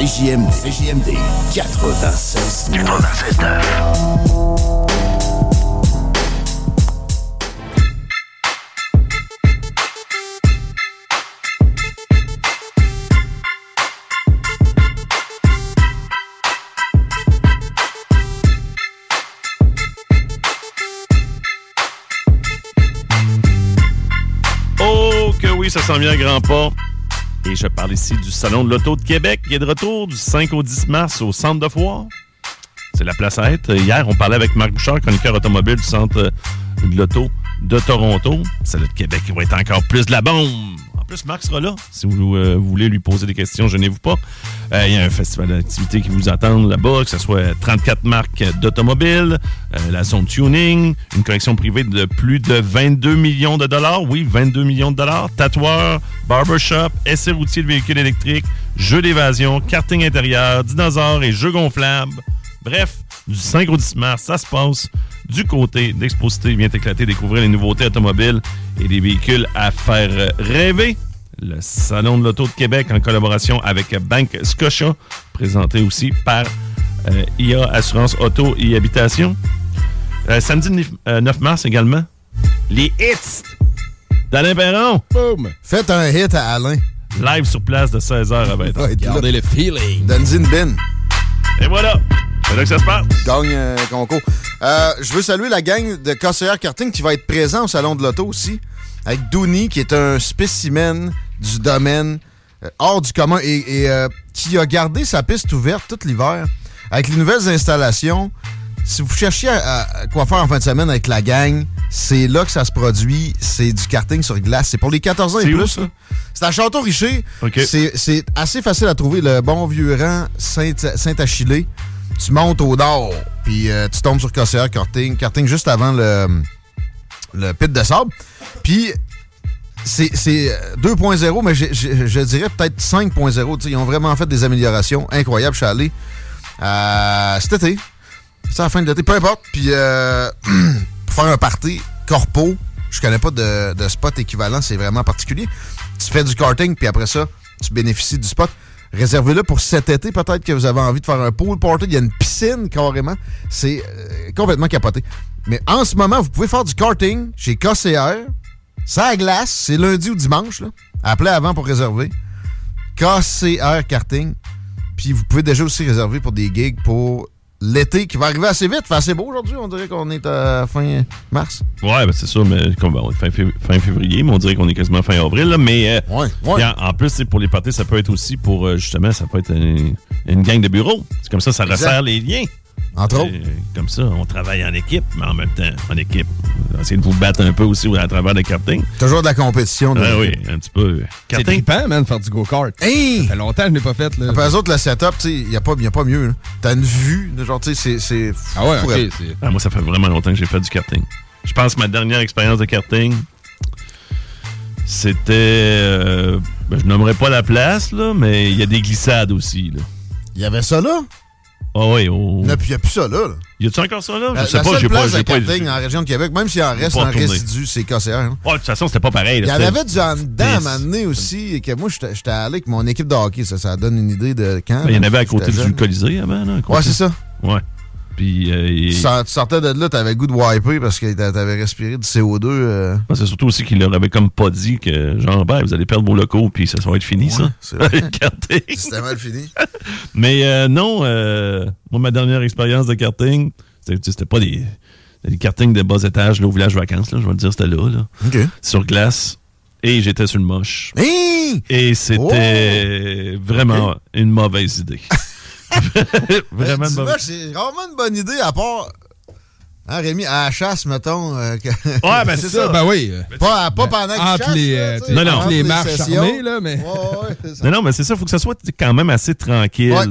CJMD, CJMD 96 Oh que oui, ça s'en vient à grands pas. Et je parle ici du Salon de l'Auto de Québec qui est de retour du 5 au 10 mars au Centre de foire. C'est la place à être. Hier, on parlait avec Marc Bouchard, chroniqueur automobile du Centre de l'Auto de Toronto. Celle de Québec qui va être encore plus de la bombe. En plus, Marc sera là. Si vous, euh, voulez lui poser des questions, gênez-vous pas. Euh, Il y a un festival d'activités qui vous attend là-bas, que ce soit 34 marques d'automobiles, euh, la zone tuning, une collection privée de plus de 22 millions de dollars. Oui, 22 millions de dollars. Tatoueurs, barbershop, essais routiers de véhicules électriques, jeux d'évasion, karting intérieur, dinosaures et jeux gonflables. Bref, du 5 au 10 mars, ça se passe du côté d'Exposité. Vient éclater, découvrir les nouveautés automobiles et des véhicules à faire rêver. Le Salon de l'Auto de Québec en collaboration avec Bank Scotia, présenté aussi par euh, IA Assurance Auto et Habitation. Euh, samedi nif- euh, 9 mars également, les hits d'Alain Perron. Boom! Faites un hit à Alain. Live sur place de 16h à 20h. Gardez le feeling. Une bin. Et voilà. C'est là que ça se passe. Gagne un concours. Euh, je veux saluer la gang de KCR Karting qui va être présent au Salon de l'Auto aussi. Avec Dooney, qui est un spécimen du domaine euh, hors du commun et, et, euh, qui a gardé sa piste ouverte tout l'hiver. Avec les nouvelles installations, si vous cherchiez à, à quoi faire en fin de semaine avec la gang, c'est là que ça se produit. C'est du karting sur glace. C'est pour les 14 ans et plus. C'est à Château-Richer. C'est- assez facile à trouver. Le bon vieux rang Saint- Saint-Achillé. tu montes au nord, puis euh, tu tombes sur KCR Karting. Karting juste avant le, le pit de sable. Puis c'est c'est, euh, 2.0, mais je, dirais peut-être 5.0. Tu sais, Ils ont vraiment fait des améliorations incroyables. Je suis allé euh, cet été. C'est la fin de l'été, peu importe. Puis euh, pour faire un party corpo, je connais pas de, de spot équivalent, c'est vraiment particulier. Tu fais du karting, puis après ça, tu bénéficies du spot. Réservez-le pour cet été, peut-être que vous avez envie de faire un pool party. Il y a une piscine carrément. C'est euh, complètement capoté. Mais en ce moment, vous pouvez faire du karting chez KCR. Ça à glace, c'est lundi ou dimanche. Là. Appelez avant pour réserver. KCR Karting. Puis vous pouvez déjà aussi réserver pour des gigs pour l'été qui va arriver assez vite. Fait assez beau aujourd'hui. On dirait qu'on est à fin mars. Ouais, ben c'est ça, mais comme bon, fin, fév- fin février, mais on dirait qu'on est quasiment fin avril. Là, mais euh, ouais, En, en plus, c'est pour les parties, ça peut être aussi pour euh, justement, ça peut être une, une gang de bureau. C'est comme ça, ça resserre les liens. Entre autres. Comme ça, on travaille en équipe, mais en même temps, en équipe. Essayez de vous battre un peu aussi à travers le karting. Toujours de la compétition. de- Ah oui, un petit peu. C'est Karting? trippant, man, faire du go-kart. Hey! Ça fait longtemps que je l'ai pas fait, là. Après eux autres, le setup, il n'y a, pas- y a pas mieux. T'as une vue, de genre, tu sais, c'est-. Ah ouais, ok. Ah, moi, ça fait vraiment longtemps que j'ai fait du karting. Je pense que ma dernière expérience de karting, c'était. euh, ben, je nommerai pas la place, là, mais il y a des glissades aussi. Là. Il y avait ça là? Ah oui, au. Il n'y a, plus- ça là. là. Y a-tu encore ça là? La, Je sais la pas, j'ai pas. j'ai pas karting en région de Québec, même s'il en reste retourné. résidu, c'est KCR. hein. Ouais, de toute façon, c'était pas pareil. Il y en avait du en dedans à donné aussi, et que moi, j'étais allé avec mon équipe de hockey. Ça, ça donne une idée de quand. Ben, Il y en avait à côté du Colisée avant. Là. Ouais, c'est ça. Ouais. Puis, euh, il- Tu sort- tu sortais de là, t'avais goût de wiper parce que t'a- t'avais respiré du CO2. euh. C'est surtout aussi qu'il leur avait comme pas dit que, genre, ben, vous allez perdre vos locaux, puis ça, ça va être fini, ça. Le karting. C'était mal fini. Mais euh, non, moi, ma dernière expérience de karting, c'était pas des, des kartings de bas étage là, au village vacances, là, je vais le dire, c'était là, là, sur glace. Et j'étais sur le moche. Hey! Et c'était Oh! vraiment une mauvaise idée. vraiment une vois, mauvaise c'est vraiment une bonne idée à part. Hein, Rémi, à la chasse, mettons. euh, que- Ouais, ben c'est ça. Ben oui. pas, pas pendant qu'il Entre chasse, les, là, euh, Non, non. entre les marches sessions. armées, là, mais- Ouais, ouais, c'est ça. Non, non, mais c'est ça, il faut que ça soit quand même assez tranquille. Ouais.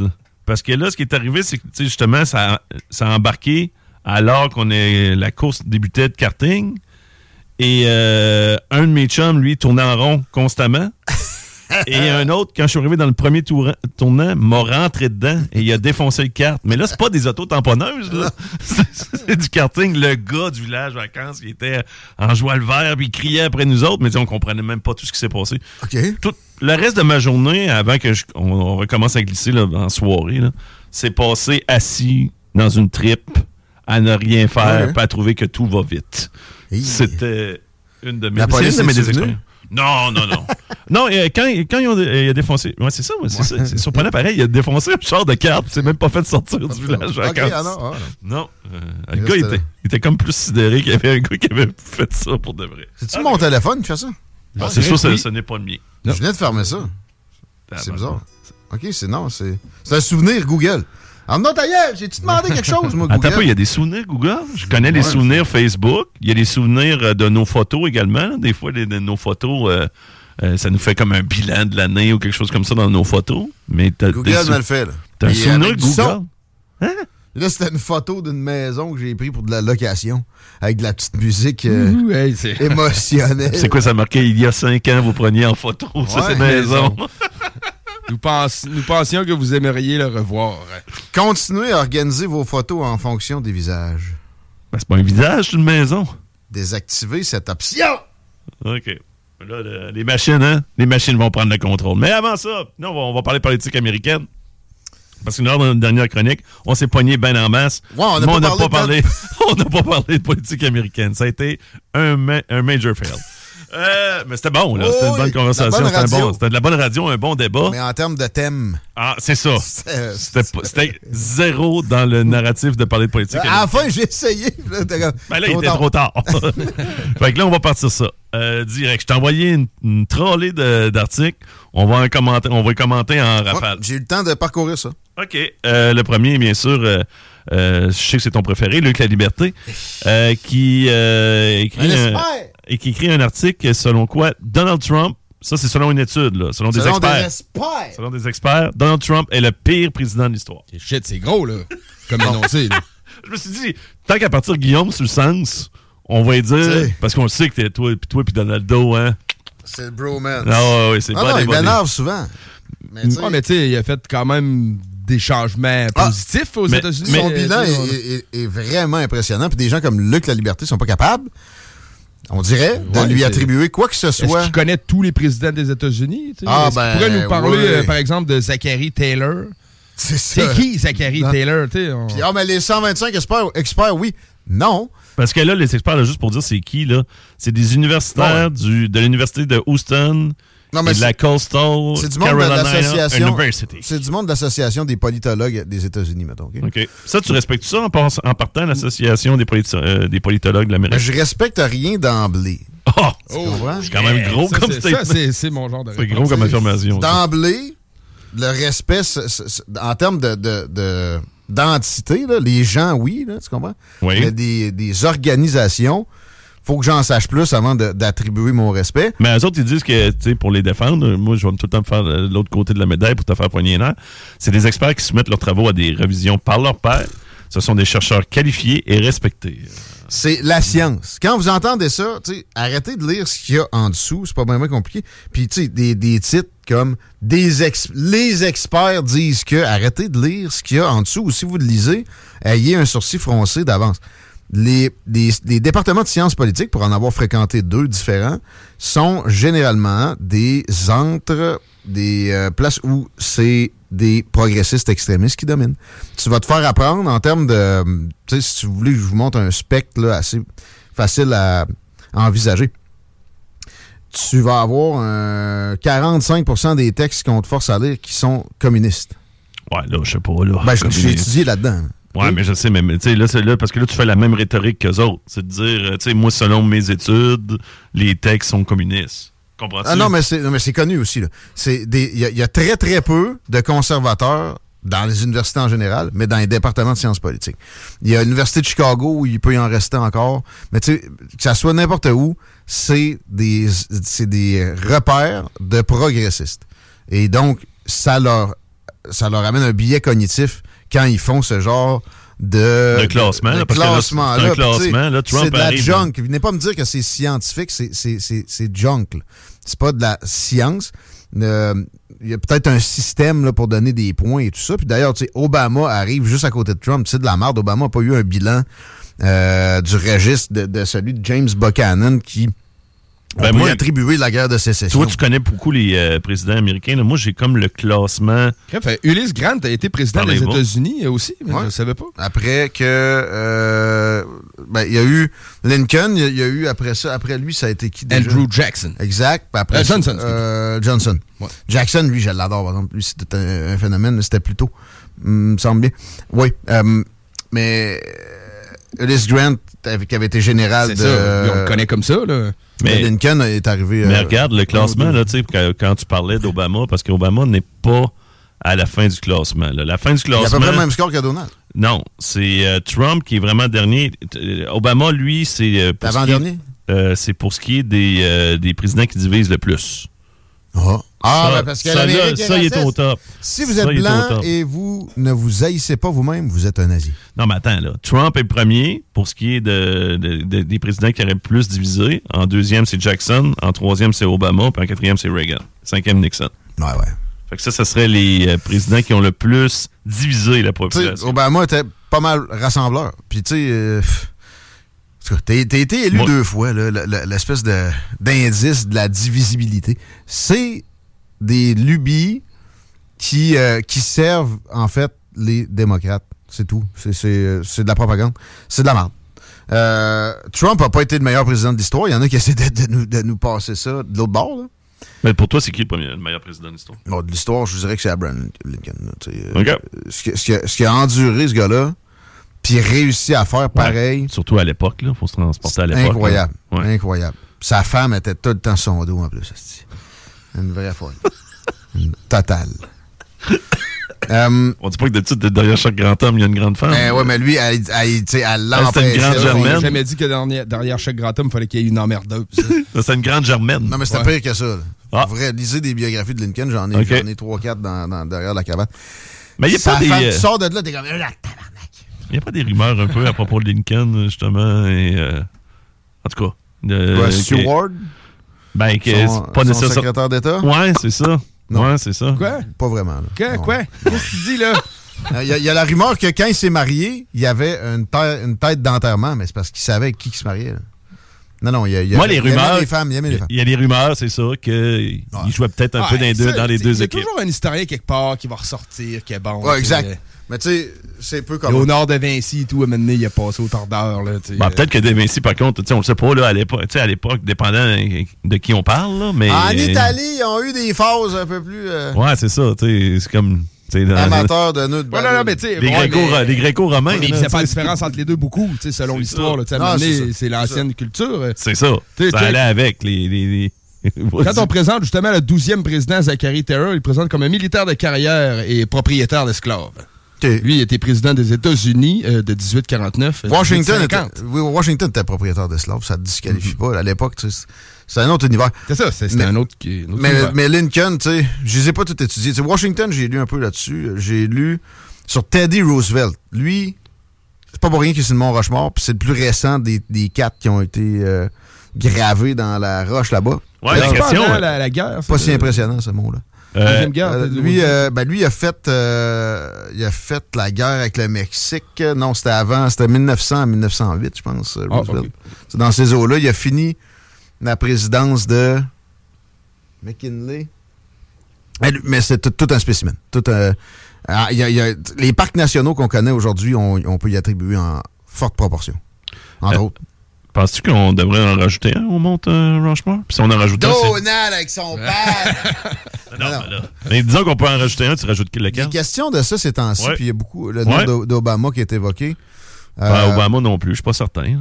Parce que là, ce qui est arrivé, c'est que tu sais, justement, ça, ça a embarqué alors qu'on est la course débutait de karting. Et euh, un de mes chums, lui, tournait en rond constamment. Et un autre, quand je suis arrivé dans le premier tour- tournant, m'a rentré dedans et il a défoncé le kart. Mais là, c'est pas des autos tamponneuses, là. C'est- du karting. Le gars du village vacances, il était en joie le vert, puis il criait après nous autres, mais on comprenait même pas tout ce qui s'est passé tout le reste de ma journée, avant que je- on, on recommence à glisser là, en soirée, c'est passé assis dans une tripe à ne rien faire, Ouais. pas à trouver que tout va vite. C'était une de mes, La police une de mes. Non, non, non. non, euh, quand, quand ils ont, euh, il a défoncé. Ouais, c'est ça, ouais, c'est ça. C'est surprenant pareil. Il a défoncé un char de carte. C'est même pas fait sortir du village vacances. ah non, ah non. Non. euh, le gars là, était, il était comme plus sidéré qu'il y avait un gars qui avait fait ça pour de vrai. C'est-tu mon téléphone qui fait ça? Ah, c'est sûr, oui. ce n'est pas le mien. Je venais de fermer ça. Ah, C'est ben, bizarre. OK, c'est non, c'est. C'est un souvenir Google. En non, ta gueule, j'ai-tu demandé quelque chose, moi, Attends Google? peu, il y a des souvenirs Google? Je connais les Ouais, souvenirs Facebook. Il y a des souvenirs euh, de nos photos également. Des fois, les- de nos photos, euh, euh, ça nous fait comme un bilan de l'année ou quelque chose comme ça dans nos photos. Mais t'as Google me le fait, là. T'as un souvenir Google? son. Là, c'était une photo d'une maison que j'ai pris pour de la location, avec de la petite musique euh, Ouh, hey, c'est- émotionnelle. C'est quoi ça marquait il y a cinq ans, vous preniez en photo? Ouais, c'est maison. Nous, pense- nous pensions que vous aimeriez le revoir. Continuez à organiser vos photos en fonction des visages. Ben, c'est pas un visage d'une maison. Désactivez cette option. OK. Là, le- les machines, hein? Les machines vont prendre le contrôle. Mais avant ça, non, on va, on va parler politique américaine. Parce que lors de notre dernière chronique, on s'est pogné ben en masse. Ouais, on n'a pas parlé pas parlé, de- on n'a pas parlé de politique américaine. Ça a été un, ma- un major fail. Euh, mais c'était bon, là. Oh c'était une bonne conversation. C'était bon- de la bonne radio, un bon débat. Mais en termes de thème. Ah, c'est ça. C'était- zéro dans le narratif de parler de politique À la fin, j'ai essayé. Là, Ben là, il était trop tard. fait que là, on va partir ça. Euh, direct. Je t'ai envoyé une, une trolley de- d'articles. On va en commenter, on va les commenter en Ouais, rafale. J'ai eu le temps de parcourir ça. OK. Euh, le premier, bien sûr, euh, je sais que c'est ton préféré, Luc La Liberté, euh, qui, écrit Un. Et qui écrit un article selon quoi Donald Trump, ça c'est selon une étude, là, selon des Selon experts. des experts. Selon des experts, Donald Trump est le pire président de l'histoire. Shit, c'est gros, là. Comme énoncé, là. Je me suis dit, tant qu'à partir Guillaume sur le sens, on va y dire, T'sais. parce qu'on le sait que t'es toi, puis toi, puis Donaldo, hein. C'est le bromance. Ah ouais, ouais, c'est Ah pas non, des il m'énerve souvent. Mais tu sais, Ouais, mais tu sais, il a fait quand même des changements Ah. positifs aux États-Unis. son bilan est- est vraiment impressionnant. Puis des gens comme Luc La Liberté sont pas capables, on dirait, de Ouais, lui c'est- attribuer quoi que ce soit. qu'il connaît tous les présidents des États-Unis? Ah, ben, pourrait nous parler, ouais. euh, par exemple, de Zachary Taylor? C'est C'est ça. qui, Zachary Non. Taylor? tu sais, on- Puis, ah, mais les 125 experts, experts, oui. Non. Parce que là, les experts, là, juste pour dire c'est qui, là, c'est des universitaires du, de l'université de Houston Non, mais et de la c'est- Coastal c'est du monde de Carolina l'association. University. C'est du monde de l'association des politologues des États-Unis, mettons. ok? Ça, tu respectes ça en, par- en partant l'association des, politi- euh, des politologues de Ben, l'Amérique? je respecte rien d'emblée. Oh! C'est quand même gros Ça, comme c'est-. Ça, c'est c'est mon genre de C'est gros comme affirmation. D'emblée, le respect, c'est- en termes de, de- de- d'entité, là, les gens, oui, là, tu comprends? Oui. Mais des, des organisations, faut que j'en sache plus avant d'attribuer mon respect. Mais eux autres, ils disent que, tu sais, pour les défendre, moi, je vais tout le temps me faire euh, l'autre côté de la médaille pour te faire poigner les. C'est des experts qui soumettent leurs travaux à des révisions par leur père. Ce sont des chercheurs qualifiés et respectés. C'est la science. Quand vous entendez ça, arrêtez de lire ce qu'il y a en dessous. C'est pas vraiment compliqué. Puis, tu sais, des, des titres comme des ex- les experts disent que. Arrêtez de lire ce qu'il y a en dessous. Ou si vous le lisez, ayez un sourcil froncé d'avance. Les, les- les départements de sciences politiques, pour en avoir fréquenté deux différents, sont généralement des centres, des euh, places où c'est des progressistes extrémistes qui dominent. Tu vas te faire apprendre en termes de... Tu sais, si tu voulais que je vous montre un spectre là, assez facile à, à envisager, tu vas avoir un 45% des textes qu'on te force à lire qui sont communistes. Ouais, là, je sais pas, là. Ben, j'ai étudié là-dedans. Ouais, mais je sais, mais, tu sais, là, c'est là, parce que là, tu fais la même rhétorique qu'eux autres. C'est de dire, euh, tu sais, moi, selon mes études, les textes sont communistes. Comprends-tu? Ah non, mais c'est connu aussi. Il y, a- il y a très, très peu de conservateurs dans les universités en général, mais dans les départements de sciences politiques. Il y a l'Université de Chicago où il peut y en rester encore. Mais tu sais, que ça soit n'importe où, c'est des, c'est des repères de progressistes. Et donc, ça leur, ça leur amène un biais cognitif quand ils font ce genre de, De classement, de là, parce que là, classement, c'est un classement, là, Trump c'est de la arrive, junk. Venez pas me dire que c'est scientifique, c'est- c'est c'est- c'est junk. là. C'est pas de la science. Euh, Il y a peut-être un système là, pour donner des points et tout ça. Puis d'ailleurs, tu sais, Obama arrive juste à côté de Trump. C'est de la merde. Obama n'a pas eu un bilan euh, du registre de, de celui de James Buchanan qui on Ben, peut moi- lui attribuer la guerre de sécession. Toi, tu connais beaucoup les euh, présidents américains. là. Moi, j'ai comme le classement. Bref, euh, Ulysse Grant a été président des. États-Unis euh, aussi, mais Ouais. je ne savais pas. Après que euh, ben, il y a eu Lincoln, il y a- il y, a eu après ça, après lui, ça a été qui déjà? Andrew Jackson. Exact. Après Euh, Johnson, euh, Johnson. Ouais. Jackson, lui, je l'adore, par exemple. Lui, c'était un, un phénomène, mais c'était plutôt. hum, me semble bien. Oui. euh, mais Ulysse Grant, qui avait été général de. ça. On le connaît comme ça. Là. Mais, Lincoln est arrivé. mais euh, regarde le classement, là, tu sais, quand, quand tu parlais d'Obama, parce qu'Obama n'est pas à la fin du classement. là. La fin du Il a à classement. peu près le même score que Donald. Non, c'est euh, Trump qui est vraiment dernier. Euh, Obama, lui, c'est. euh, pour ce qui est- L'avant-dernier? euh, c'est pour ce qui est des, euh, des présidents qui divisent le plus. Ah, ah ça, ben parce que ça, là, ça, il est au top. Si vous êtes blanc et vous ne vous haïssez pas vous-même, vous êtes un nazi. Non, mais attends, là. Trump est le premier pour ce qui est de, de- de- des présidents qui auraient le plus divisé. En deuxième, c'est Jackson. En troisième, c'est Obama. Puis en quatrième, c'est Reagan. Cinquième, Nixon. Ouais, ouais. Fait que ça, ça serait les euh, présidents qui ont le plus divisé la population. Obama était pas mal rassembleur. Puis, tu sais, euh, t'as été élu deux fois, là, le- le- l'espèce de- d'indice de la divisibilité. C'est des lubies qui, euh, qui servent, en fait, les démocrates. C'est tout. C'est- euh, de la propagande. C'est de la merde. Euh, Trump n'a pas été le meilleur président de l'histoire. Il y en a qui essaient de, de nous, de nous passer ça de l'autre bord. Là. Mais pour toi, c'est qui le, premier, le meilleur président de l'histoire? Bon, de l'histoire, je dirais que c'est Abraham Lincoln. là, ce ce ce qu'il a enduré, ce gars-là, puis réussi à faire pareil, Surtout à l'époque, là. Faut se transporter à l'époque. incroyable. Ouais. Incroyable. Sa femme était tout le temps sur son dos en plus. Une vraie folle. Une totale. Euh, On dit pas que d'habitude, derrière chaque grand homme, il y a une grande femme. ben ouais, mais lui, elle, elle, elle Ah, c'était une grande germaine. On jamais dit que derrière, derrière chaque grand homme, il fallait qu'il y ait une emmerdeuse. C'est une grande germaine. Non, mais c'était Ouais. pire que ça. Ah. Pour vrai, lisez des biographies de Lincoln, j'en ai, Ok. j'en ai 3-4 dans, dans- derrière la cravate. Mais il n'y a, Sa pas des, femme, euh, tu sors de là, t'es comme... Ah, tabarnak. y a pas des rumeurs un peu à propos de Lincoln, justement. Et, euh, en tout cas. de- Ouais, que- Stewart, Ben, que son, c'est pas son nécessaire. secrétaire d'État? Ouais, c'est ça. Non. Ouais, c'est ça. Quoi? Pas vraiment. là. Quoi? Qu'est-ce que tu dis, là? Il y, a- il y a la rumeur que quand il s'est marié, il y avait une, tête- une tête d'enterrement, mais c'est parce qu'il savait avec qui il se mariait. là. Non, non, il y a, il y a- Moi, les rumeurs. les femmes, il aimait les femmes. Il y a des rumeurs, c'est ça, qu'il jouait peut-être un peu dans les deux, dans les deux Il y a équipes. toujours un historien quelque part qui va ressortir, qui est bon. Ouais, exact. Mais tu sais, c'est peu Et comme. au nord de Vinci et tout, à un moment donné, il a passé au tordeur. Là, t'sais. Ben, peut-être que De Vinci, par contre, tu sais, on le sait pas, là, à l'époque, tu sais, à l'époque, dépendant de qui on parle, là, mais. En Italie, ils ont eu des phases un peu plus euh, Ouais, c'est ça, tu sais, c'est comme. dans- amateurs de nœuds de Ouais, non, non, mais tu sais. Les ouais, Gréco- mais- les Gréco-romains. Ouais, mais il faisait pas la différence entre les deux beaucoup, tu sais, selon l'histoire. c'est l'ancienne culture. C'est ça. T'sais, Ça t'sais- allait avec les. les, les- Quand on présente justement le 12e président Zachary Taylor, il présente comme un militaire de carrière et propriétaire d'esclaves. OK. Lui, il était président des États-Unis euh, de 1849 à Washington, était, 1850. oui, Washington était propriétaire d'esclaves, ça ne disqualifie pas. À l'époque, tu sais, c'est un autre univers. C'est ça, c'est- un autre qui. un autre Mais, univers. mais Lincoln, tu sais, je les ai pas tout étudiés. Tu sais, Washington, j'ai lu un peu là-dessus. J'ai lu sur Teddy Roosevelt. Lui, c'est pas pour rien qu'il est sur le Mont Rochemort, puis c'est le plus récent des, des quatre qui ont été euh, gravés dans la roche là-bas. Ouais, C'est la pas question. pendant euh, la, la guerre. Pas si de- impressionnant, ce mot-là. Euh, Deuxième guerre. Euh, lui, euh, ben, lui, il a fait, euh, il a fait la guerre avec le Mexique. Non, c'était avant, c'était 1900 à 1908, je pense, Ah. C'est dans ces eaux-là. Il a fini la présidence de McKinley Mais c'est tout, tout un spécimen. Tout, ah, il y a- il y a- les parcs nationaux qu'on connaît aujourd'hui, on, on peut y attribuer en forte proportion. Entre Euh, autres. Penses-tu qu'on devrait en rajouter un au Mont euh, Rushmore? Puis si on en rajoute un, Donald avec son père! Non, non. mais là. Mais disons qu'on peut en rajouter un, tu rajoutes Il y a lequel? question de ça ces temps-ci, puis il y a beaucoup le nom Ouais. d'Obama qui est évoqué. Ben, Euh, Obama non plus, je suis pas certain. Là,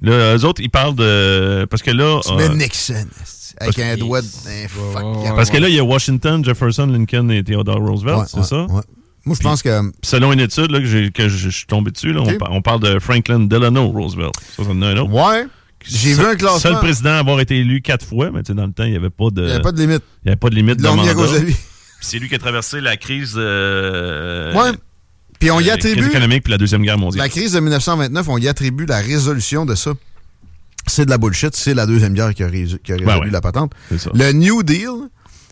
Là, eux autres, ils parlent de... Parce que là... Tu euh, mets Nixon avec un doigt de fuck. Parce que là, il y a Washington, Jefferson, Lincoln et Theodore Roosevelt, Ouais, c'est ouais, ça? Moi, je pense que. Selon une étude là, que, je, suis tombé dessus, là, on, par- on parle de Franklin Delano Roosevelt. Ça, ça en a un autre. Ouais. J'ai vu un classement. Seul président à avoir été élu quatre fois, mais tu sais, dans le temps, il n'y avait pas de... Il n'y avait pas de limite. il y avait pas de limite de l'ont mis à mandat. cause de lui. Puis C'est lui qui a traversé la crise... euh, Ouais. Puis on y euh, crise attribue. économique puis la Deuxième Guerre mondiale. La crise de 1929, on y attribue la résolution de ça. C'est de la bullshit. C'est la Deuxième Guerre qui a, résolu, qui a résolu Ben ouais. la patente. C'est ça. Le New Deal,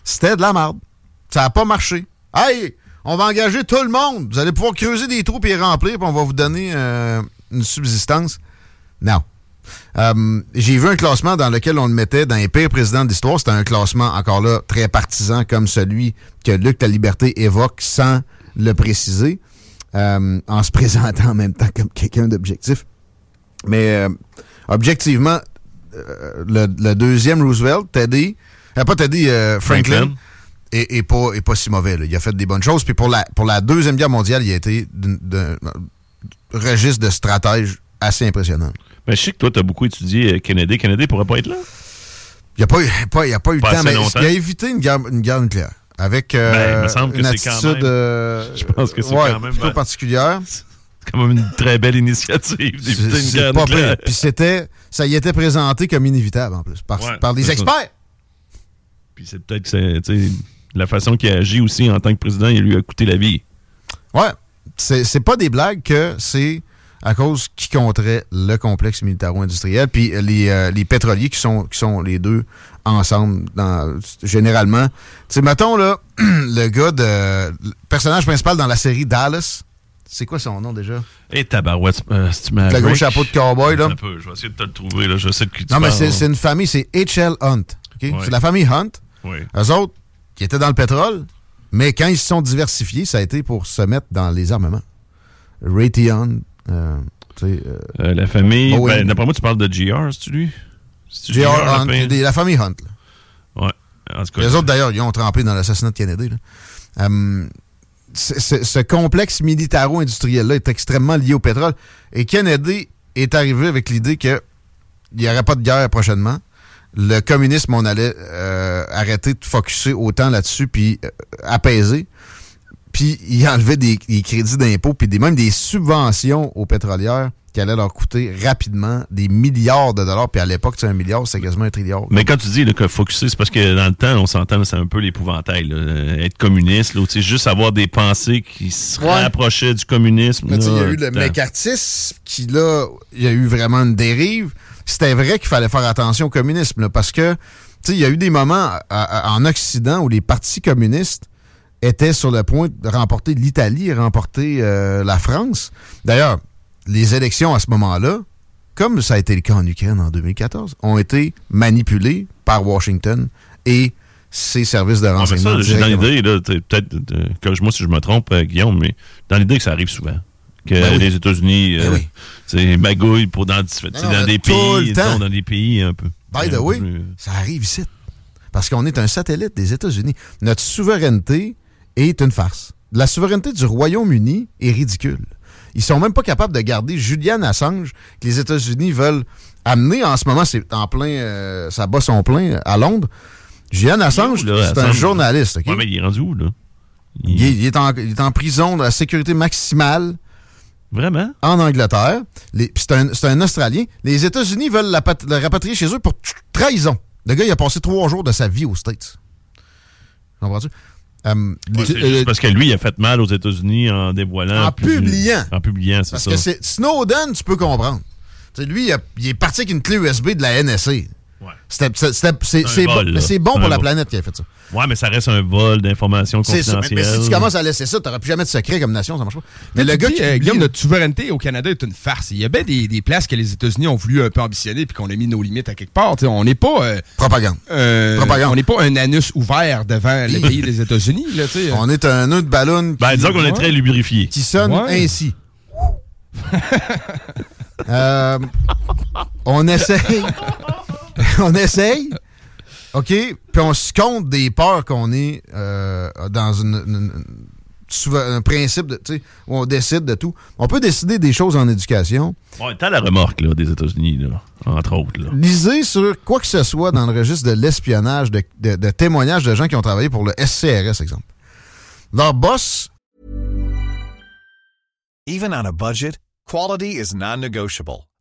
c'était de la merde. Ça n'a pas marché. Hey, on va engager tout le monde. Vous allez pouvoir creuser des trous et les remplir, puis on va vous donner euh, une subsistance. Non. Euh, J'ai vu un classement dans lequel on le mettait dans les pires présidents de l'histoire. C'était un classement, encore là, très partisan, comme celui que Luc La Liberté évoque sans le préciser, euh, en se présentant en même temps comme quelqu'un d'objectif. Mais objectivement, le, deuxième Roosevelt, Teddy, pas Teddy, Franklin. Est pas, est pas si mauvais. là. Il a fait des bonnes choses. Puis pour la, pour la Deuxième Guerre mondiale, il a été d'un registre de stratège assez impressionnant. Ben, je sais que toi, tu as beaucoup étudié euh, Kennedy. Kennedy pourrait pas être là? Il n'a pas, pas, il a pas eu le temps, mais longtemps. il a évité une guerre, une guerre nucléaire. Avec euh, Ben, il me une c'est quand attitude même- euh, Je pense que c'est ouais, quand même- plutôt ben, particulière. C'est quand même une très belle initiative d'éviter une guerre pas nucléaire. Puis c'était, ça y était présenté comme inévitable en plus, par, Ouais, par des experts. Puis c'est peut-être que c'est, la façon qu'il a agi aussi en tant que président, il lui a coûté la vie. Ouais, c'est c'est pas des blagues que c'est à cause qui compterait le complexe militaro-industriel, puis les, euh, les pétroliers qui sont, qui sont les deux ensemble, dans, généralement. Tu sais, mettons, là, le gars de... Le personnage principal dans la série Dallas, c'est quoi son nom déjà? Et tabarouette, euh, si tu m'as Le gros chapeau de cowboy, là. Un peu, je vais essayer de te le trouver, là. Je sais de qui tu Non, mais c'est c'est une famille, c'est H.L. Hunt. Ouais. C'est la famille Hunt. Oui. Eux autres, qui étaient dans le pétrole, mais quand ils se sont diversifiés, ça a été pour se mettre dans les armements. Raytheon, euh, euh, Euh, la famille, ben, d'après moi, tu parles de GR, c'est-tu lui? GR, Hunt, la famille Hunt. là. Ouais. En tout cas, Les autres, d'ailleurs, ils ont trempé dans l'assassinat de Kennedy. là. C'est- ce complexe militaro-industriel-là est extrêmement lié au pétrole. Et Kennedy est arrivé avec l'idée qu'il n'y aurait pas de guerre prochainement. Le communisme, on allait euh, arrêter de focuser autant là-dessus, puis euh, apaiser. Puis il enlevait des, des crédits d'impôt, puis des, même des subventions aux pétrolières qui allaient leur coûter rapidement des milliards de dollars. Puis à l'époque, c'est un milliard, c'est quasiment un trilliard. Mais quand tu dis là, que focuser, c'est parce que dans le temps, on s'entend, c'est un peu l'épouvantail. là. Euh, Être communiste, là, juste avoir des pensées qui se Ouais. rapprochaient du communisme. Il y a eu le mécartisme qui, là, il y a eu vraiment une dérive. C'était vrai qu'il fallait faire attention au communisme, là, parce que, tu sais, il y a eu des moments à- à- en Occident où les partis communistes étaient sur le point de remporter l'Italie et remporter euh, la France. D'ailleurs, les élections à ce moment-là, comme ça a été le cas en Ukraine en 2014, ont été manipulées par Washington et ses services de Ah, renseignement. ça, j'ai dans l'idée, peut-être, euh, corrige-moi si je me trompe, euh, Guillaume, mais dans l'idée que ça arrive souvent. Que Ben oui. les États-Unis, Ben euh, oui. c'est magouille pour dans, non, des pays, disons, dans des pays un peu. By the way, plus- ça arrive ici. Parce qu'on est un satellite des États-Unis. Notre souveraineté est une farce. La souveraineté du Royaume-Uni est ridicule. Ils sont même pas capables de garder Julian Assange, que les États-Unis veulent amener en ce moment, c'est en plein, euh, ça bat son plein à Londres. Julian Assange, c'est un journaliste, mais il est rendu où, là? il, est, il est en, il est en prison de la sécurité maximale Vraiment? en Angleterre. C'est un, Australien. Les États-Unis veulent la pat- le rapatrier chez eux pour trahison. Le gars, il a passé trois jours de sa vie aux States. Comprends-tu? Ouais, euh, juste parce que lui, il a fait mal aux États-Unis en dévoilant. En publiant. En publiant, c'est parce ça. que c'est Snowden, tu peux comprendre. Lui, il, a- il est parti avec une clé USB de la NSA. C'était- C'est bon, pour la planète qui a fait ça. Ouais, mais ça reste un vol d'informations C'est ça. Mais, confidentielles. mais si tu commences à laisser ça, t'auras plus jamais de secret comme nation, ça marche pas. Mais le gars dis, qui. euh, Guillaume, notre souveraineté au Canada est une farce. Il y a bien des, des places que les États-Unis ont voulu un peu ambitionner puis qu'on a mis nos limites à quelque part. T'sais, on n'est pas. euh, Propagande. euh, Propagande. On n'est pas un anus ouvert devant le pays des États-Unis. On est un nœud de ballon qui, Ben, disons qu'on est Ouais. très lubrifié. qui sonne Ouais. ainsi. Euh, on essaye. on essaye. OK? Puis on se compte des peurs qu'on est euh, dans une, une- une- souver- un principe de, tu sais, où on décide de tout. On peut décider des choses en éducation. Bon, t'as la remorque là, des États-Unis, là, entre autres. Là. Lisez sur quoi que ce soit dans le registre de l'espionnage, de, de- de témoignages de gens qui ont travaillé pour le SCRS, exemple. Leur boss, Even on a budget, quality is non-negotiable.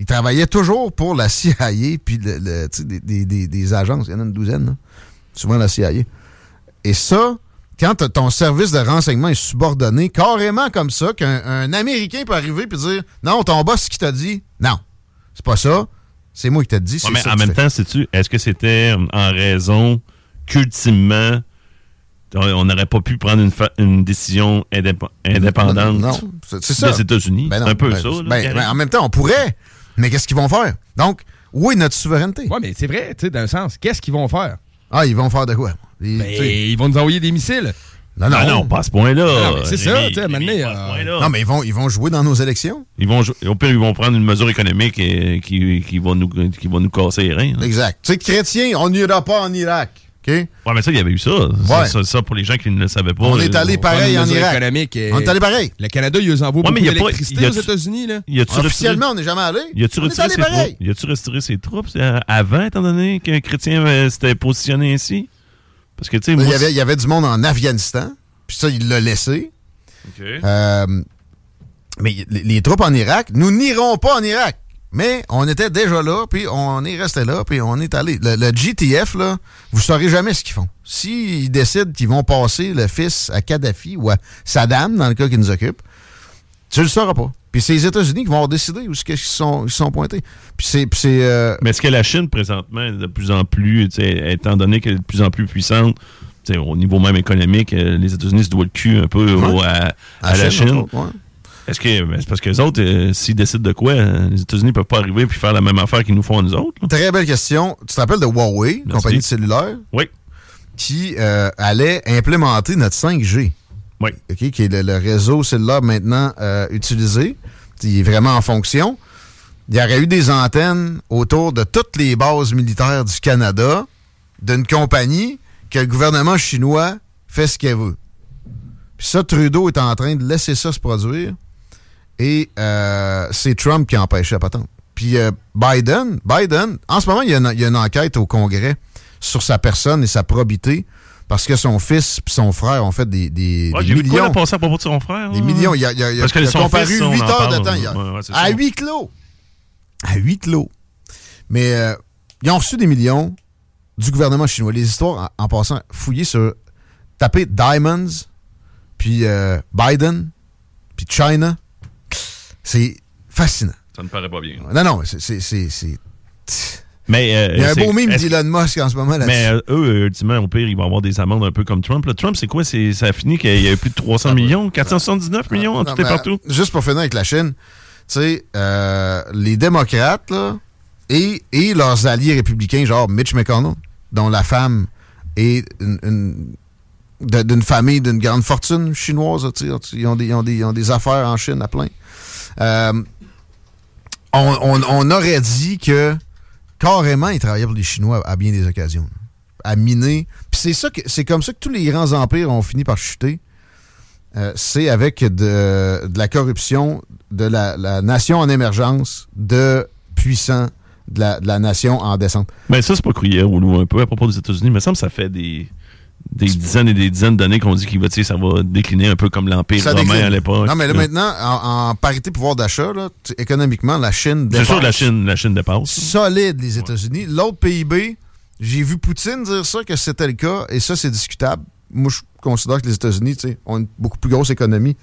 Ils travaillaient toujours pour la CIA puis le, le- des, des- des- des agences. Il y en a une douzaine, là. souvent la CIA. Et ça, quand ton service de renseignement est subordonné, carrément comme ça, qu'un un Américain peut arriver et dire Non, ton boss qui t'a dit Non, c'est pas ça. C'est moi qui t'ai dit. Ouais, mais ça en même temps, sais-tu, est-ce que c'était euh, en raison qu'ultimement, on n'aurait pas pu prendre une, décision indép- indépendante Non, ça. des États-Unis? Ben un peu ben, ça. là, ben, ben, en même temps, on pourrait. Mais qu'est-ce qu'ils vont faire? Donc, oui, notre souveraineté? Ouais, mais c'est vrai, tu sais, dans un sens. Qu'est-ce qu'ils vont faire? Ah, ils vont faire de quoi? Ils- Ben, ils vont nous envoyer des missiles. non, Ah non, pas à ce point-là. Non, c'est ça, tu sais, euh. Non, mais ils vont, ils vont jouer dans nos élections. Ils vont, au pire, ils vont prendre une mesure économique et, qui, qui, va nous, qui va nous casser les reins. là. Exact. Tu sais, chrétiens, on n'ira pas en Irak. OK? Ouais, mais ça, il y avait eu ça. Ça, ça, ça, pour les gens qui ne le savaient pas. On est allé on- pareil en Irak. et- On est allé pareil. Le Canada, il nous envoie Ouais, beaucoup d'électricité aux États-Unis. Officiellement, on n'est jamais allé. Y a-tu on est retiré, allé ses troupes? Y a-tu retiré ses troupes euh, avant, étant donné qu'un chrétien euh, s'était positionné ainsi? Parce que, tu sais, Il moi. y, avait, il y avait du monde en Afghanistan. Puis ça, il l'a laissé. OK. Euh, mais les, les troupes en Irak, nous n'irons pas en Irak. Mais on était déjà là, puis on est resté là, puis on est allé. Le, le GTF, là, vous saurez jamais ce qu'ils font. S'ils décident qu'ils vont passer le fils à Kadhafi ou à Saddam, dans le cas qui nous occupe, tu le sauras pas. Puis c'est les États-Unis qui vont décider où qu'ils sont, ils sont pointés. Puis c'est... c'est, euh, Mais est-ce que la Chine, présentement, est de plus en plus, étant donné qu'elle est de plus en plus puissante, au niveau même économique, euh, les États-Unis se doivent le cul un peu au- à, à la Chine. ouais. Est-ce que ben, c'est parce que les autres, euh, s'ils décident de quoi, euh, les États-Unis peuvent pas arriver puis faire la même affaire qu'ils nous font à nous autres? là? Très belle question. Tu te rappelles de Huawei, Merci. compagnie de cellulaire, Oui. qui euh, allait implémenter notre 5G. Oui. OK, qui est le, le réseau cellulaire maintenant euh, utilisé. Il est vraiment en fonction. Il y aurait eu des antennes autour de toutes les bases militaires du Canada d'une compagnie que le gouvernement chinois fait ce qu'il veut. Puis ça, Trudeau est en train de laisser ça se produire. Et euh, c'est Trump qui a empêché la patente. Puis euh, Biden, Biden, en ce moment, il y, a une, il y a une enquête au Congrès sur sa personne et sa probité parce que son fils et son frère ont fait des, des, quoi millions. là, passer à propos de son frère. Des là? millions. Il a, il a- a- Parce il a comparu fils, on 8 en heures de temps. Ouais, ouais, à ça. huis clos. À huis clos. Mais euh, ils ont reçu des millions du gouvernement chinois. Les histoires, en, en passant, fouillez sur. Tapez Diamonds, puis euh, Biden, puis China. C'est fascinant. Ça ne paraît pas bien. Non, non, c'est. Mais, euh, Il y a un beau mime d'Elon Musk en ce moment là Mais euh, eux, ultimement, au pire, ils vont avoir des amendes un peu comme Trump. là. Trump, c'est quoi? C'est- Ça a fini qu'il y a eu plus de 300 millions, 479 millions en Non, tout et partout? Juste pour finir avec la Chine, tu sais, euh, les démocrates, là, et, et leurs alliés républicains, genre Mitch McConnell, dont la femme est une- d'une famille d'une grande fortune chinoise. tu sais, Ils ont, des, ils ont des- ils ont des affaires en Chine à plein. Euh, on, aurait dit que carrément, ils travaillaient pour les Chinois à, bien des occasions. À miner. Puis c'est ça que c'est comme ça que tous les grands empires ont fini par chuter. Euh, c'est avec de, la corruption de la, nation en émergence, de puissants de la, nation en descente. Mais ça, c'est pas crier ou loup un peu à propos des États-Unis. Il me semble que ça fait des, des dizaines et des dizaines d'années qu'on dit qu'il va, ça va décliner un peu comme l'Empire romain à l'époque. Non, mais là, maintenant, en, en parité pouvoir d'achat, économiquement, la Chine C'est sûr que la dépasse. Chine, la Chine dépasse. solide, les États-Unis. L'autre PIB, j'ai vu Poutine dire ça, que c'était le cas, et ça, c'est discutable. Moi, je considère que les États-Unis tu sais, ont une beaucoup plus grosse économie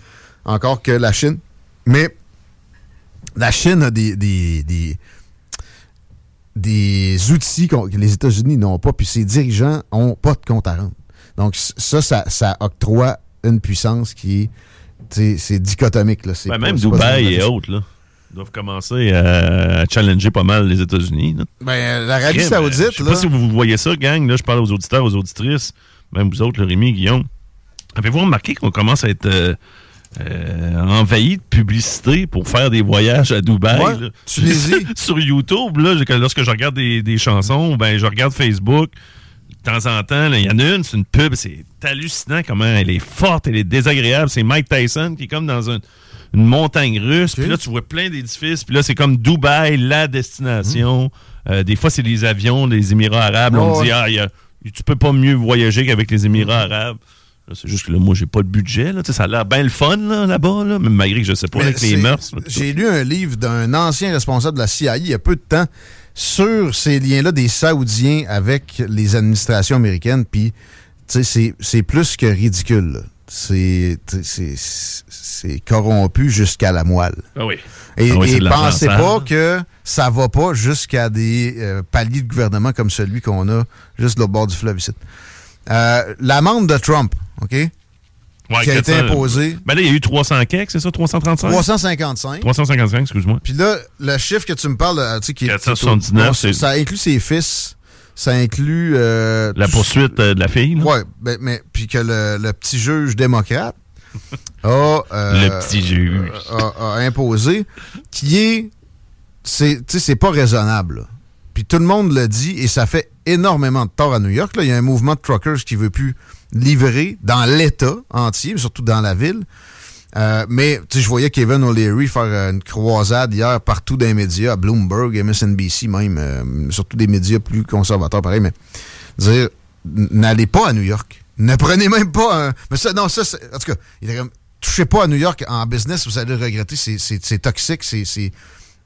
encore que la Chine. Mais la Chine a des, des, des, des outils que les États-Unis n'ont pas, puis ses dirigeants n'ont pas de compte à rendre. Donc, ça, ça, ça octroie une puissance qui est, c'est dichotomique. Là. C'est Ben, pas- même c'est Dubaï et autres, là, doivent commencer à, à challenger pas mal les États-Unis. là. Ben, l'Arabie Crème, Saoudite, Je sais là, pas si vous voyez ça, gang. Là, je parle aux auditeurs, aux auditrices, même vous autres, le Rémi, Guillaume. Avez-vous remarqué qu'on commence à être euh, euh, envahi de publicité pour faire des voyages à Dubaï? Ouais, là? Tunisie. Sur YouTube, là, lorsque je regarde des, des chansons, ben, je regarde Facebook. De temps en temps, il y en a une, c'est une pub, c'est hallucinant comment elle est forte, elle est désagréable. C'est Mike Tyson qui est comme dans un- une montagne russe. Puis là, tu vois plein d'édifices. Puis là, c'est comme Dubaï, la destination. Euh, des fois, c'est les avions des Émirats arabes. On me Ouais, dit, ah, il y a- tu peux pas mieux voyager qu'avec les Émirats arabes. Là, C'est juste que là, moi, j'ai pas de budget. Là. Ça a l'air bien le fun là, là-bas, là, même malgré que je sais pas, Mais avec les mœurs. J'ai lu un livre d'un ancien responsable de la CIA il y a peu de temps sur ces liens-là des Saoudiens avec les administrations américaines. Puis, tu sais, c'est- c'est plus que ridicule. là. C'est tu sais, c'est- c'est corrompu jusqu'à la moelle. Ah oui. Et, Ah oui, et pensez sale. pas que ça va pas jusqu'à des euh, paliers de gouvernement comme celui qu'on a juste au bord du fleuve ici. Euh, L'amende de Trump, OK? Ouais, qui a été 400, imposée. Ben là, il y a eu 300 cakes, c'est ça? 335? 355. 355, excuse-moi. Puis là, le chiffre que tu me parles, euh, tu sais, qui est. 479, Bon, c'est- Ça inclut ses fils. Ça inclut. euh, La poursuite euh, de la fille. Ouais, ben, mais puis que le, le petit juge démocrate a, euh, Le petit juge. a, a imposé, qui est, c'est, tu sais, c'est pas raisonnable. Puis tout le monde le dit et ça fait énormément de tort à New York. là. Il y a un mouvement de truckers qui veut plus livrer dans l'État entier, mais surtout dans la ville. Euh, mais je voyais Kevin O'Leary faire euh, une croisade hier partout dans les médias, à Bloomberg, MSNBC même, euh, surtout des médias plus conservateurs, pareil, mais dire n'allez pas à New York. Ne prenez même pas un. Mais ça, non, ça, en tout cas, il comme touchez pas à New York en business, vous allez le regretter, c'est- toxique, c'est.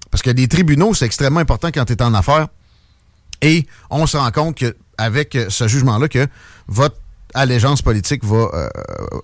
Parce que les tribunaux, c'est extrêmement important quand tu es en affaires. Et on se rend compte qu'avec ce jugement-là, que votre allégeance politique va euh,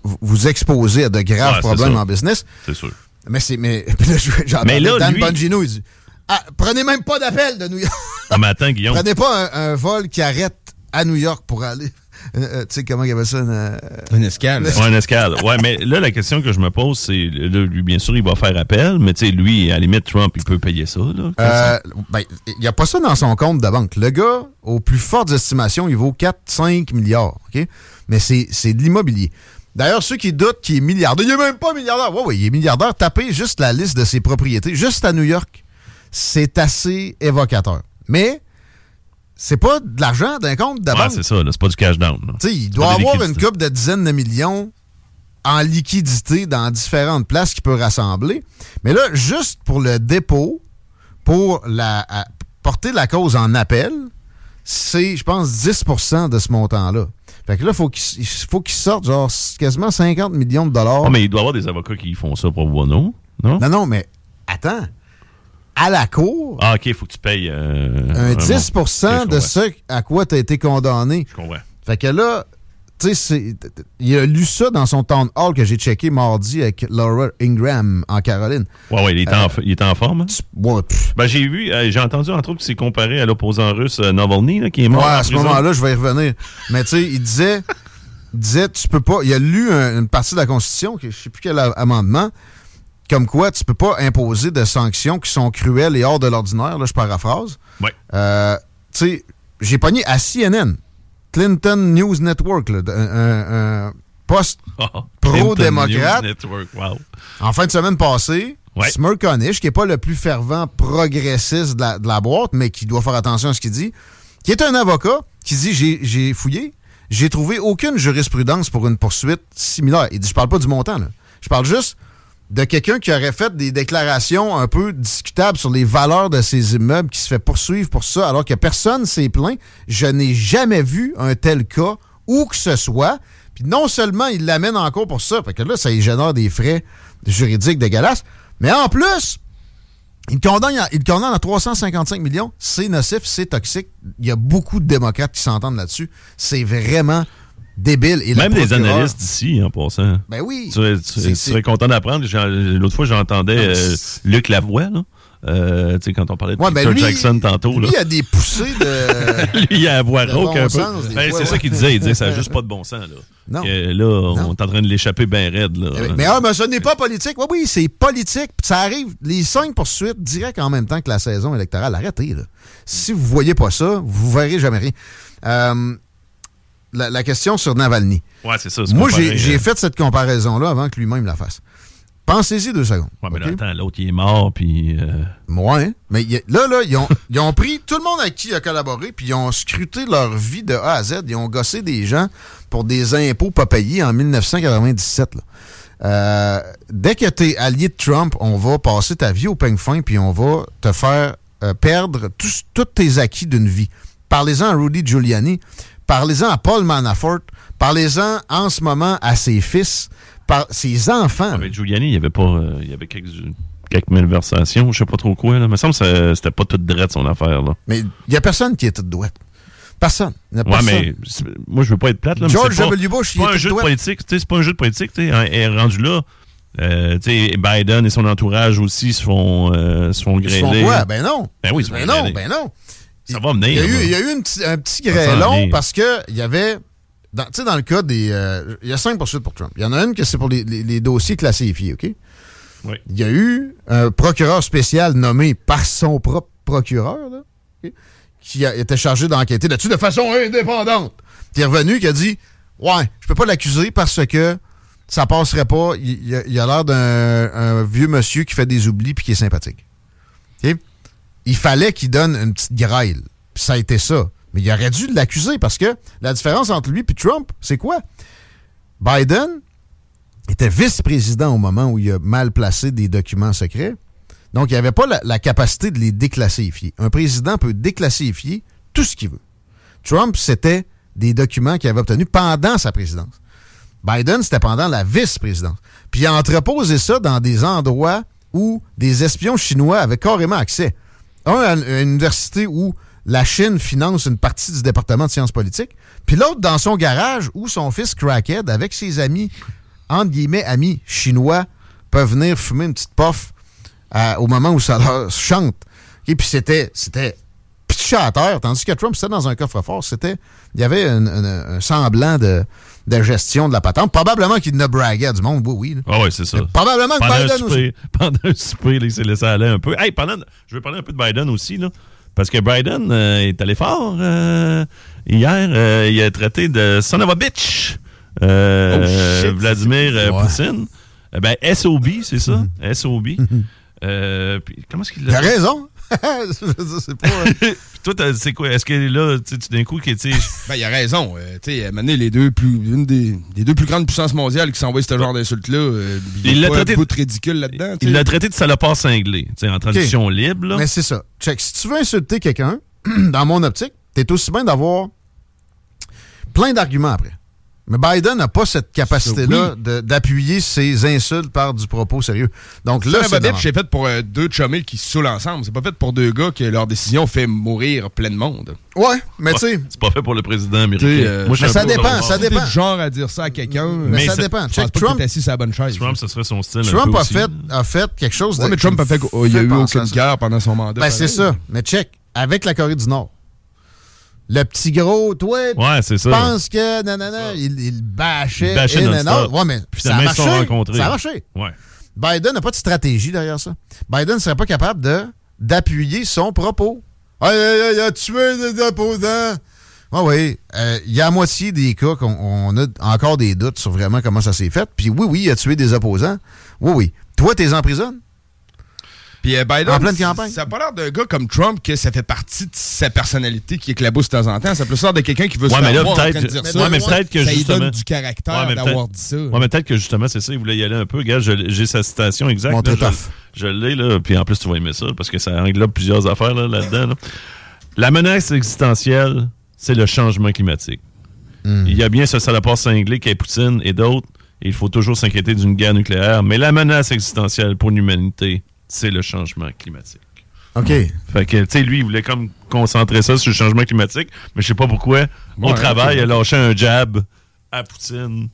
vous exposer à de graves Ouais, problèmes en business. C'est sûr. Mais c'est. Mais, là, Mais là, Dan lui- Bongino, il dit ah, prenez même pas d'appel de New York. Ah, mais attends, Guillaume. Prenez pas un, un vol qui arrête à New York pour aller. Euh, euh, tu sais comment il y avait ça? Une, euh, Une escale. Ouais, une escale. Ouais, mais là, la question que je me pose, c'est, là, lui, bien sûr, il va faire appel, mais tu sais, lui, à la limite, Trump, il peut payer ça, là. euh, ben, il n'y a pas ça dans son compte de banque. Le gars, aux plus fortes estimations, il vaut 4-5 milliards. OK? Mais c'est c'est de l'immobilier. D'ailleurs, ceux qui doutent qu'il est milliardaire, il n'est même pas milliardaire. Oui, oui, il est milliardaire. Tapez juste la liste de ses propriétés, juste à New York. C'est assez évocateur. Mais c'est pas de l'argent d'un compte de Ouais, banque. c'est ça, c'est pas du cash down. là. Tu sais, il doit avoir une coupe de dizaines de millions en liquidité dans différentes places qu'il peut rassembler. Mais là, juste pour le dépôt, pour la, à- porter la cause en appel, c'est, je pense, 10% de ce montant-là. Fait que là, faut qu'il il faut qu'il sorte genre quasiment 50 millions de dollars. Ah, mais il doit y avoir des avocats qui font ça pour bono, non? Non, non, mais attends. À la cour, Ah, OK, il faut que tu payes... euh, un bon. 10 Ok, je de ce à quoi tu as été condamné. Je comprends. Fait que là, tu sais, c'est- il a lu ça dans son town hall que j'ai checké mardi avec Laura Ingram en Caroline. Ouais, ouais, il était, Euh, en, il était en forme. hein? Ouais, Ben, j'ai vu, euh, j'ai entendu, entre autres, qu'il s'est comparé à l'opposant russe Navalny, là, qui est mort. ouais, à ce moment-là, je vais y revenir. Mais tu sais, il disait, il disait, tu peux pas. Il a lu un- une partie de la Constitution, que je sais plus quel amendement, comme quoi tu peux pas imposer de sanctions qui sont cruelles et hors de l'ordinaire, là, je paraphrase. Ouais. Euh, tu sais, j'ai pogné à CNN, Clinton News Network, là, un, poste Ah, pro-démocrate. Clinton News Network, wow. En fin de semaine passée, Ouais. Qui n'est pas le plus fervent progressiste de la, de la boîte, mais qui doit faire attention à ce qu'il dit, qui est un avocat qui dit j'ai- j'ai fouillé, j'ai trouvé aucune jurisprudence pour une poursuite similaire. Il dit je parle pas du montant, là. je parle juste de quelqu'un qui aurait fait des déclarations un peu discutables sur les valeurs de ses immeubles, qui se fait poursuivre pour ça, alors que personne s'est plaint. Je n'ai jamais vu un tel cas, où que ce soit. Puis non seulement il l'amène en cours pour ça, fait que là, ça y génère des frais juridiques dégueulasses, mais en plus, il condamne, il condamne à 355 millions. C'est nocif, c'est toxique. Il y a beaucoup de démocrates qui s'entendent là-dessus. C'est vraiment débile. Et Même des analystes d'ici, en passant. Ben oui. Tu, serais- tu- C'est- tu c'est- serais content d'apprendre. L'autre fois, j'entendais euh, Luc Lavoie, là. Euh, tu sais, quand on parlait de Ouais, ben Peter lui, Jackson tantôt. Lui, là. il a des poussées de. Lui, il a la voix rauque un peu. Ben, c'est ça qu'il disait. Il disait ça n'a juste pas de bon sens. Là, Non. Que là on est en train de l'échapper bien raide. Là. Eh Mais ah, mais ce n'est pas politique. Oui, oui, c'est politique. Ça arrive, les cinq poursuites direct en même temps que la saison électorale. Arrêtez, là. Si vous voyez pas ça, vous verrez jamais rien. Euh, la, la question sur Navalny. Ouais, c'est ça. Moi, j'ai hein. fait cette comparaison-là avant que lui-même la fasse. Pensez-y deux secondes. Ouais, mais là, l'autre, il est mort, puis... euh, Ouais, hein? mais il y a- là, là, ils ont, ils ont pris tout le monde avec qui il a collaboré, puis ils ont scruté leur vie de A à Z. Ils ont gossé des gens pour des impôts pas payés en 1997. là. Euh, dès que tu es allié de Trump, on va passer ta vie au peigne fin, puis on va te faire euh, perdre tous tous tes acquis d'une vie. Parlez-en à Rudy Giuliani, parlez-en à Paul Manafort, parlez-en en ce moment à ses fils, par ses enfants. Mais Giuliani, il y avait pas... euh, il y avait quelques, quelques malversations, je sais pas trop quoi. Là. Il me semble que c'était pas toute drette, son affaire. Là. Mais il n'y a personne qui est toute douette. Personne. Il y a Ouais, personne. mais moi, je veux pas être plate. Là, George pas- W. Bush, il pas est un tout jeu de politique. C'est pas un jeu de politique. hein, et rendu là, euh, Biden et son entourage aussi se font, euh, se font Ils se font quoi? Ben non. Ben oui, Ben non, ben non. Ça va venir. Il y a eu, là. il y a eu une petit- un petit grêlon parce que il y avait. dans- Tu sais, dans le cas des. euh, il y a cinq poursuites pour Trump. Il y en a une que c'est pour les, les- les dossiers classifiés, OK? Oui. Il y a eu un procureur spécial nommé par son propre procureur, là, qui a été chargé d'enquêter là-dessus de façon indépendante. Qui est revenu, qui a dit Ouais, je peux pas l'accuser parce que ça passerait pas. Il, il a- l'air d'un un vieux monsieur qui fait des oublis puis qui est sympathique. Il fallait qu'il donne une petite grêle. Puis ça a été ça. Mais il aurait dû l'accuser parce que la différence entre lui et Trump, c'est quoi? Biden était vice-président au moment où il a mal placé des documents secrets. Donc, il n'avait pas la, la capacité de les déclassifier. Un président peut déclassifier tout ce qu'il veut. Trump, c'était des documents qu'il avait obtenus pendant sa présidence. Biden, c'était pendant la vice-présidence. Puis il a entreposé ça dans des endroits où des espions chinois avaient carrément accès. Un une université où la Chine finance une partie du département de sciences politiques, puis l'autre dans son garage où son fils Crackhead, avec ses amis, entre guillemets, amis chinois, peuvent venir fumer une petite puff à- au moment où ça leur chante. Et puis c'était c'était pitché à terre, tandis que Trump, c'était dans un coffre-fort. C'était, il y avait un, un- un semblant de, de gestion de la patente. Probablement qu'il ne braguait à du monde, oui, oui. Ah ouais, c'est ça. Probablement que pendant un Biden souper, pendant un souper, là, il s'est laissé aller un peu. Hey, pendant, je vais parler un peu de Biden aussi, là. Parce que Biden euh, est allé fort euh, hier. euh, il a traité de son of a bitch Oh. Vladimir Ouais. Poutine. Eh ben, SOB, c'est ça? SOB. Euh, puis comment est-ce qu'il Il l'a a raison. C'est pas. Puis Toi, c'est quoi? Est-ce que là, tu d'un coup, que, tu Ben, il a raison. Euh, tu sais, les deux plus, une des, des deux plus grandes puissances mondiales qui s'envoient ce genre d'insultes-là, euh, Il l'a traité- un de ridicule là-dedans. il l'a traité de salopard cinglé, tu sais, en traduction libre. Là. Mais c'est ça. Check. Si tu veux insulter quelqu'un, dans mon optique, t'es aussi bien d'avoir plein d'arguments après. Mais Biden n'a pas cette capacité-là de- d'appuyer ses insultes par du propos sérieux. Donc là, c'est c'est fait pour euh, deux chummés qui se saoulent ensemble. C'est pas fait pour deux gars que leur décision fait mourir plein de monde. Ouais, mais tu sais, C'est pas fait pour le président américain. Tu sais, euh, Moi, je suis mais ça dépend, ça dépend. du genre à dire ça à quelqu'un, mais, Mais ça ça- dépend. Check, Trump, assis sur la bonne chaise. Trump, ce serait son style. un Trump peu a aussi. fait, a fait quelque chose de. Ouais, mais Trump a fait, il y a eu aucune guerre pendant son mandat. Ben, c'est ça. Mais check, avec la Corée du Nord. Le petit gros, toi, Ouais, c'est ça. pense que nanana, il, il bâchait Il bâchait in and non-stop. out. Ouais, mais Puis ça a marché. Ça a marché. Ouais. Biden n'a pas de stratégie derrière ça. Biden ne serait pas capable de d'appuyer son propos. Ah, il a, tué des opposants. Ah oui, euh, il y a à moitié des cas qu'on on a encore des doutes sur vraiment comment ça s'est fait. Puis oui, oui, il a tué des opposants. Oui, oui. Toi, t'es en prison? Puis euh, Biden, En pleine campagne. ça n'a pas l'air d'un gars comme Trump que ça fait partie de sa personnalité qui éclabousse de temps en temps. Ça peut l'air de quelqu'un qui veut Ouais, se mais faire là, voir en train peut-être- de dire mais ça. ouais, mais peut-être que ça lui justement- donne du caractère Ouais, mais d'avoir peut-être- dit ça. Ouais, mais peut-être que justement, c'est ça, il voulait y aller un peu. Regarde, j'ai sa citation exacte. Montrez là, je je l'ai, là. Puis en plus, tu vas aimer ça, parce que ça englobe plusieurs affaires là, là-dedans. là. La menace existentielle, c'est le changement climatique. Hmm. Il y a bien ce salopard cinglé qu'est Poutine et d'autres. Il faut toujours s'inquiéter d'une guerre nucléaire. Mais la menace existentielle pour l'humanité, c'est le changement climatique. OK. Fait que, tu sais, lui, il voulait comme concentrer ça sur le changement climatique, mais je sais pas pourquoi. Au Ouais, travail, ok. il a lâché un jab à Poutine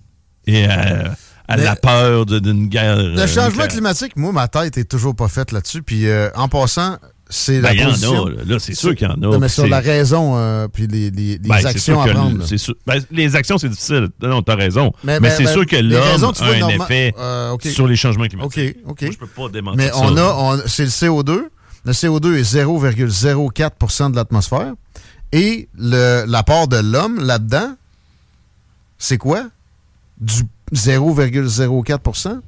et à, la peur de- d'une guerre. Le euh, changement nucléaire. climatique, moi, ma tête est toujours pas faite là-dessus. Puis euh, en passant, c'est Ben, la il y en a, là. Là, c'est sûr qu'il y en a. Non, mais sur la raison, euh, puis les, les- les Ben, actions à prendre. sûr- ben, les actions, c'est difficile. Non, t'as raison. Mais, Mais- c'est sûr que l'homme a un effet euh, sur les changements climatiques. OK, OK. Moi, je peux pas démentir Mais ça. on a, c'est le CO2. Le CO2 est 0,04% de l'atmosphère. Et le- l'apport de l'homme là-dedans, c'est quoi? Du 0,04%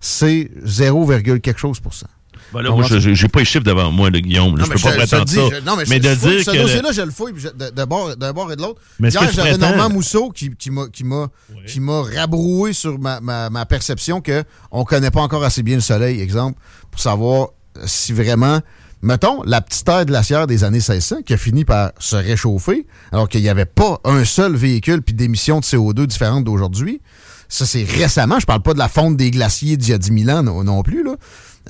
c'est 0, quelque chose pour cent. Ben là, moi, je- j'ai pas les chiffres devant moi, le Guillaume. là. Non, je mais peux pas prétendre ça. je- non, mais, mais je- de dire ce que. dossier-là, je le fouille puis je- de, de bord, d'un bord et de l'autre. Hier, j'avais prétends- Normand Mousseau qui, qui m'a qui m'a qui m'a rabroué sur ma, ma, ma perception que on connaît pas encore assez bien le soleil, exemple, pour savoir si vraiment mettons la petite ère glaciaire des années 1600 qui a fini par se réchauffer alors qu'il n'y avait pas un seul véhicule puis d'émissions de CO2 différentes d'aujourd'hui. Ça, c'est récemment. Je parle pas de la fonte des glaciers d'il y a 10 000 ans non, non plus. Là.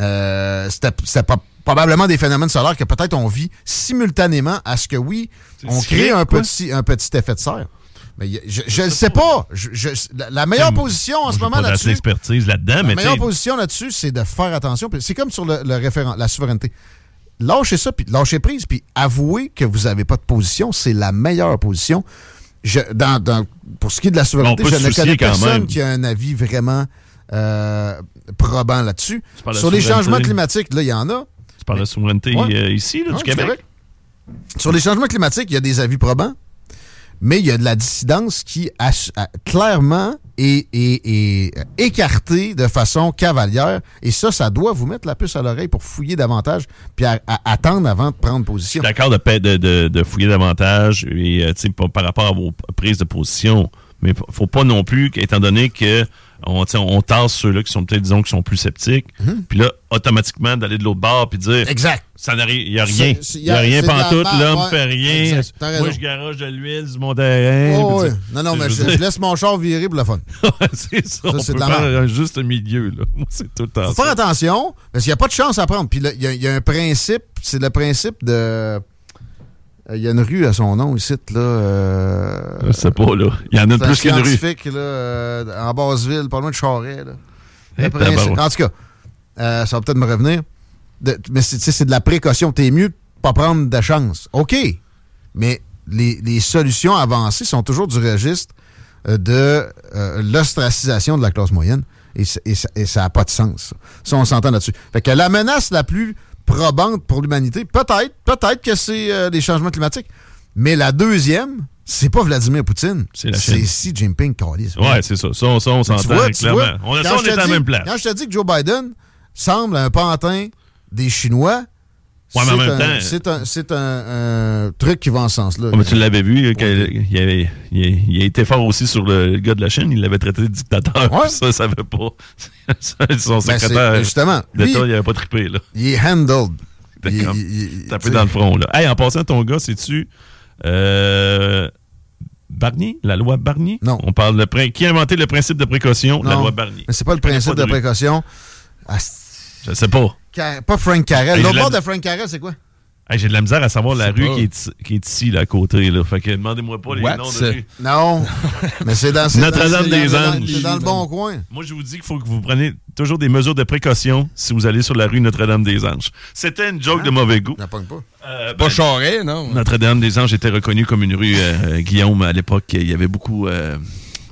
Euh, C'était pas- probablement des phénomènes solaires que peut-être on vit simultanément à ce que, oui, on crée un quoi. petit, un petit effet de serre. Mais je ne sais pas. Je- je- la, la meilleure position en Moi, ce moment là-dessus. d'expertise là-dedans, La mais meilleure position là-dessus, c'est de faire attention. C'est comme sur le, le référent, la souveraineté. Lâchez ça, puis lâchez prise, puis avouez que vous n'avez pas de position. C'est la meilleure position. Je, dans, dans- pour ce qui est de la souveraineté, Bon, je ne connais personne même. qui a un avis vraiment euh, probant là-dessus. Sur les changements climatiques, là, il y en a. tu parles de souveraineté Ouais. euh, ici, là, Ouais, du Québec? Sur les changements climatiques, il y a des avis probants, mais il y a de la dissidence qui a- clairement est, est- est, euh, écartée de façon cavalière. Et ça, ça doit vous mettre la puce à l'oreille pour fouiller davantage puis à- à- attendre avant de prendre position. D'accord de, de, de, de fouiller davantage et, euh, par, par rapport à vos prises de position. Mais faut pas non plus, étant donné que on, on tasse ceux-là qui sont peut-être, disons, qui sont plus sceptiques, puis là, automatiquement, d'aller de l'autre bord puis dire Exact. ça il n'y a rien. Il n'y a rien de la pantoute, l'homme ouais. fait rien. Exact, Moi, je garage de l'huile sur mon terrain. Oh, Non, non, mais je, laisse mon char virer pour le fun. c'est ça. on c'est un juste milieu, là. Moi, c'est tout le temps Faut ça. faire attention, parce qu'il n'y a pas de chance à prendre. Puis là, il y, a- il y a un principe, c'est le principe de... euh, Il y a une rue à son nom ici, là. euh, Je sais pas, là. Il y en a plus qu'une rue. scientifique, là, euh, en Basseville, pas loin de Charret. Là. Eh, en tout cas, euh, ça va peut-être me revenir. De- mais c'est de la précaution. T'es mieux de pas prendre de chance. OK. Mais les, les solutions avancées sont toujours du registre de l'ostracisation de la classe moyenne. Et, ça- et ça n'a pas de sens. Ça, Ça, on s'entend là-dessus. Fait que la menace la plus probante pour l'humanité, peut-être, peut-être que c'est euh, les changements climatiques. Mais la deuxième, c'est pas Vladimir Poutine. C'est. Xi Jinping, Carlis. Ouais, c'est ça. Ça, on- ça, on Tu s'entend clairement. vois, on a ça, on est à la même place. Quand je te dis que Joe Biden semble un pantin des Chinois, Ouais, mais en c'est même un- temps- c'est un, c'est un- un truc qui va en ce sens-là. Tu l'avais vu, qu'il- il, avait, il, a- il a été fort aussi sur le gars de la Chine. Il l'avait traité de dictateur. Ouais. Ça, ça veut pas. Son Ben, secrétaire justement, lui- d'État, il avait pas trippé. Là. Il est handled. Tu sais, dans le front. Là. Hey, en passant, ton gars, c'est-tu euh, Barnier? La loi Barnier? Non. On parle de Qui a inventé le principe de précaution? La loi Barnier. Mais c'est pas le principe de lui. précaution. Ah, Je sais pas. Car- pas Frank. Hey, L'autre bord de Frank Carell, c'est quoi? Hey, J'ai de la misère à savoir la sais rue pas. qui est, ici- qui est ici, là, à côté. Là. Fait que demandez-moi pas les What? noms de rue. Non. mais c'est dans c'est dans- Notre-Dame c'est des dans- Anges. C'est dans le bon coin. Moi, je vous dis qu'il faut que vous preniez toujours des mesures de précaution si vous allez sur la rue Notre-Dame-des-Anges. C'était une joke de mauvais goût. Pas. Euh, Pas ben, charré, non? Notre-Dame-des-Anges était reconnue comme une rue euh, euh, Guillaume à l'époque. Il y avait beaucoup euh,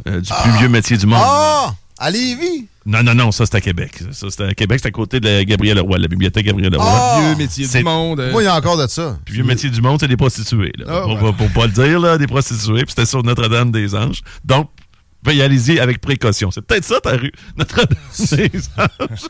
euh, du plus vieux métier du monde. Ah! À Lévis! Non, non, non, ça, c'est à Québec. Ça, c'est à Québec, c'est à côté de la Gabriel Roy, la bibliothèque Gabriel Roy. Ah! Vieux métier du monde. euh, Moi, il y a encore de ça. Puis vieux métier du monde, c'est des prostituées. Là. Ah, pour, ouais. pour- pour pas le dire, là, des prostituées. Puis c'était sur Notre-Dame-des-Anges. Donc, veuillez aller-y avec précaution. C'est peut-être ça ta rue, Notre-Dame-des-Anges.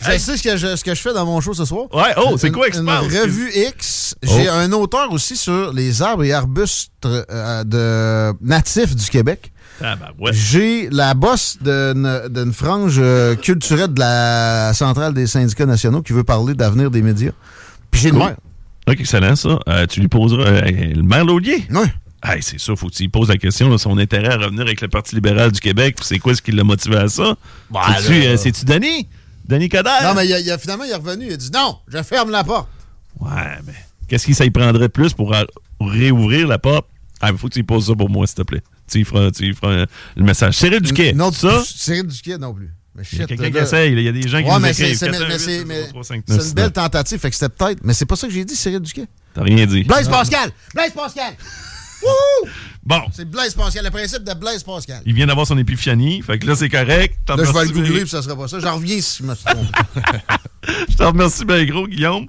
Je sais ce que je, ce que je fais dans mon show ce soir. Ouais, oh, c'est quoi, Expert? Une revue X. J'ai Oh. un auteur aussi sur les arbres et arbustes euh, de natifs du Québec. Ah, ben, ouais. J'ai la bosse d'une frange euh, culturelle de la centrale des syndicats nationaux qui veut parler d'avenir des médias. Puis j'ai le Cool. maire. Ok, excellent, ça. Euh, tu lui poseras. euh, le maire Laulier? Oui. Hey, c'est ça, faut que tu lui poses la question de son intérêt à revenir avec le Parti libéral du Québec. C'est quoi ce qui l'a motivé à ça? Bah, C'est-tu, Denis? Denis Coderre? Non, mais il a- il a- finalement, il est revenu. Il a dit non, je ferme la porte. Ouais, mais qu'est-ce qu'il ça y prendrait de plus pour réouvrir la porte? Ah, il faut que tu lui poses ça pour moi, s'il te plaît. Tu feras, tu y feras, le message. Cyril Duquet, Non, ça? Cyril Duquet non plus. Mais Il y a shit, quelqu'un qui essaye. Il y a des gens qui Ouais, nous c'est écrivent. c'est- mais- 418, mais c'est- mais 0359. c'est une belle tentative. Fait que c'était peut-être. Mais c'est pas ça que j'ai dit, Cyril Duquet. T'as rien dit. Blaise Pascal! Blaise Pascal! Wouhou! Bon, C'est Blaise Pascal, le principe de Blaise Pascal. il vient d'avoir son épiphanie. Fait que là, c'est correct. Là, je vais le googler puis ça sera pas ça. J'en reviens si je me suis trompé. Je te remercie bien gros, Guillaume.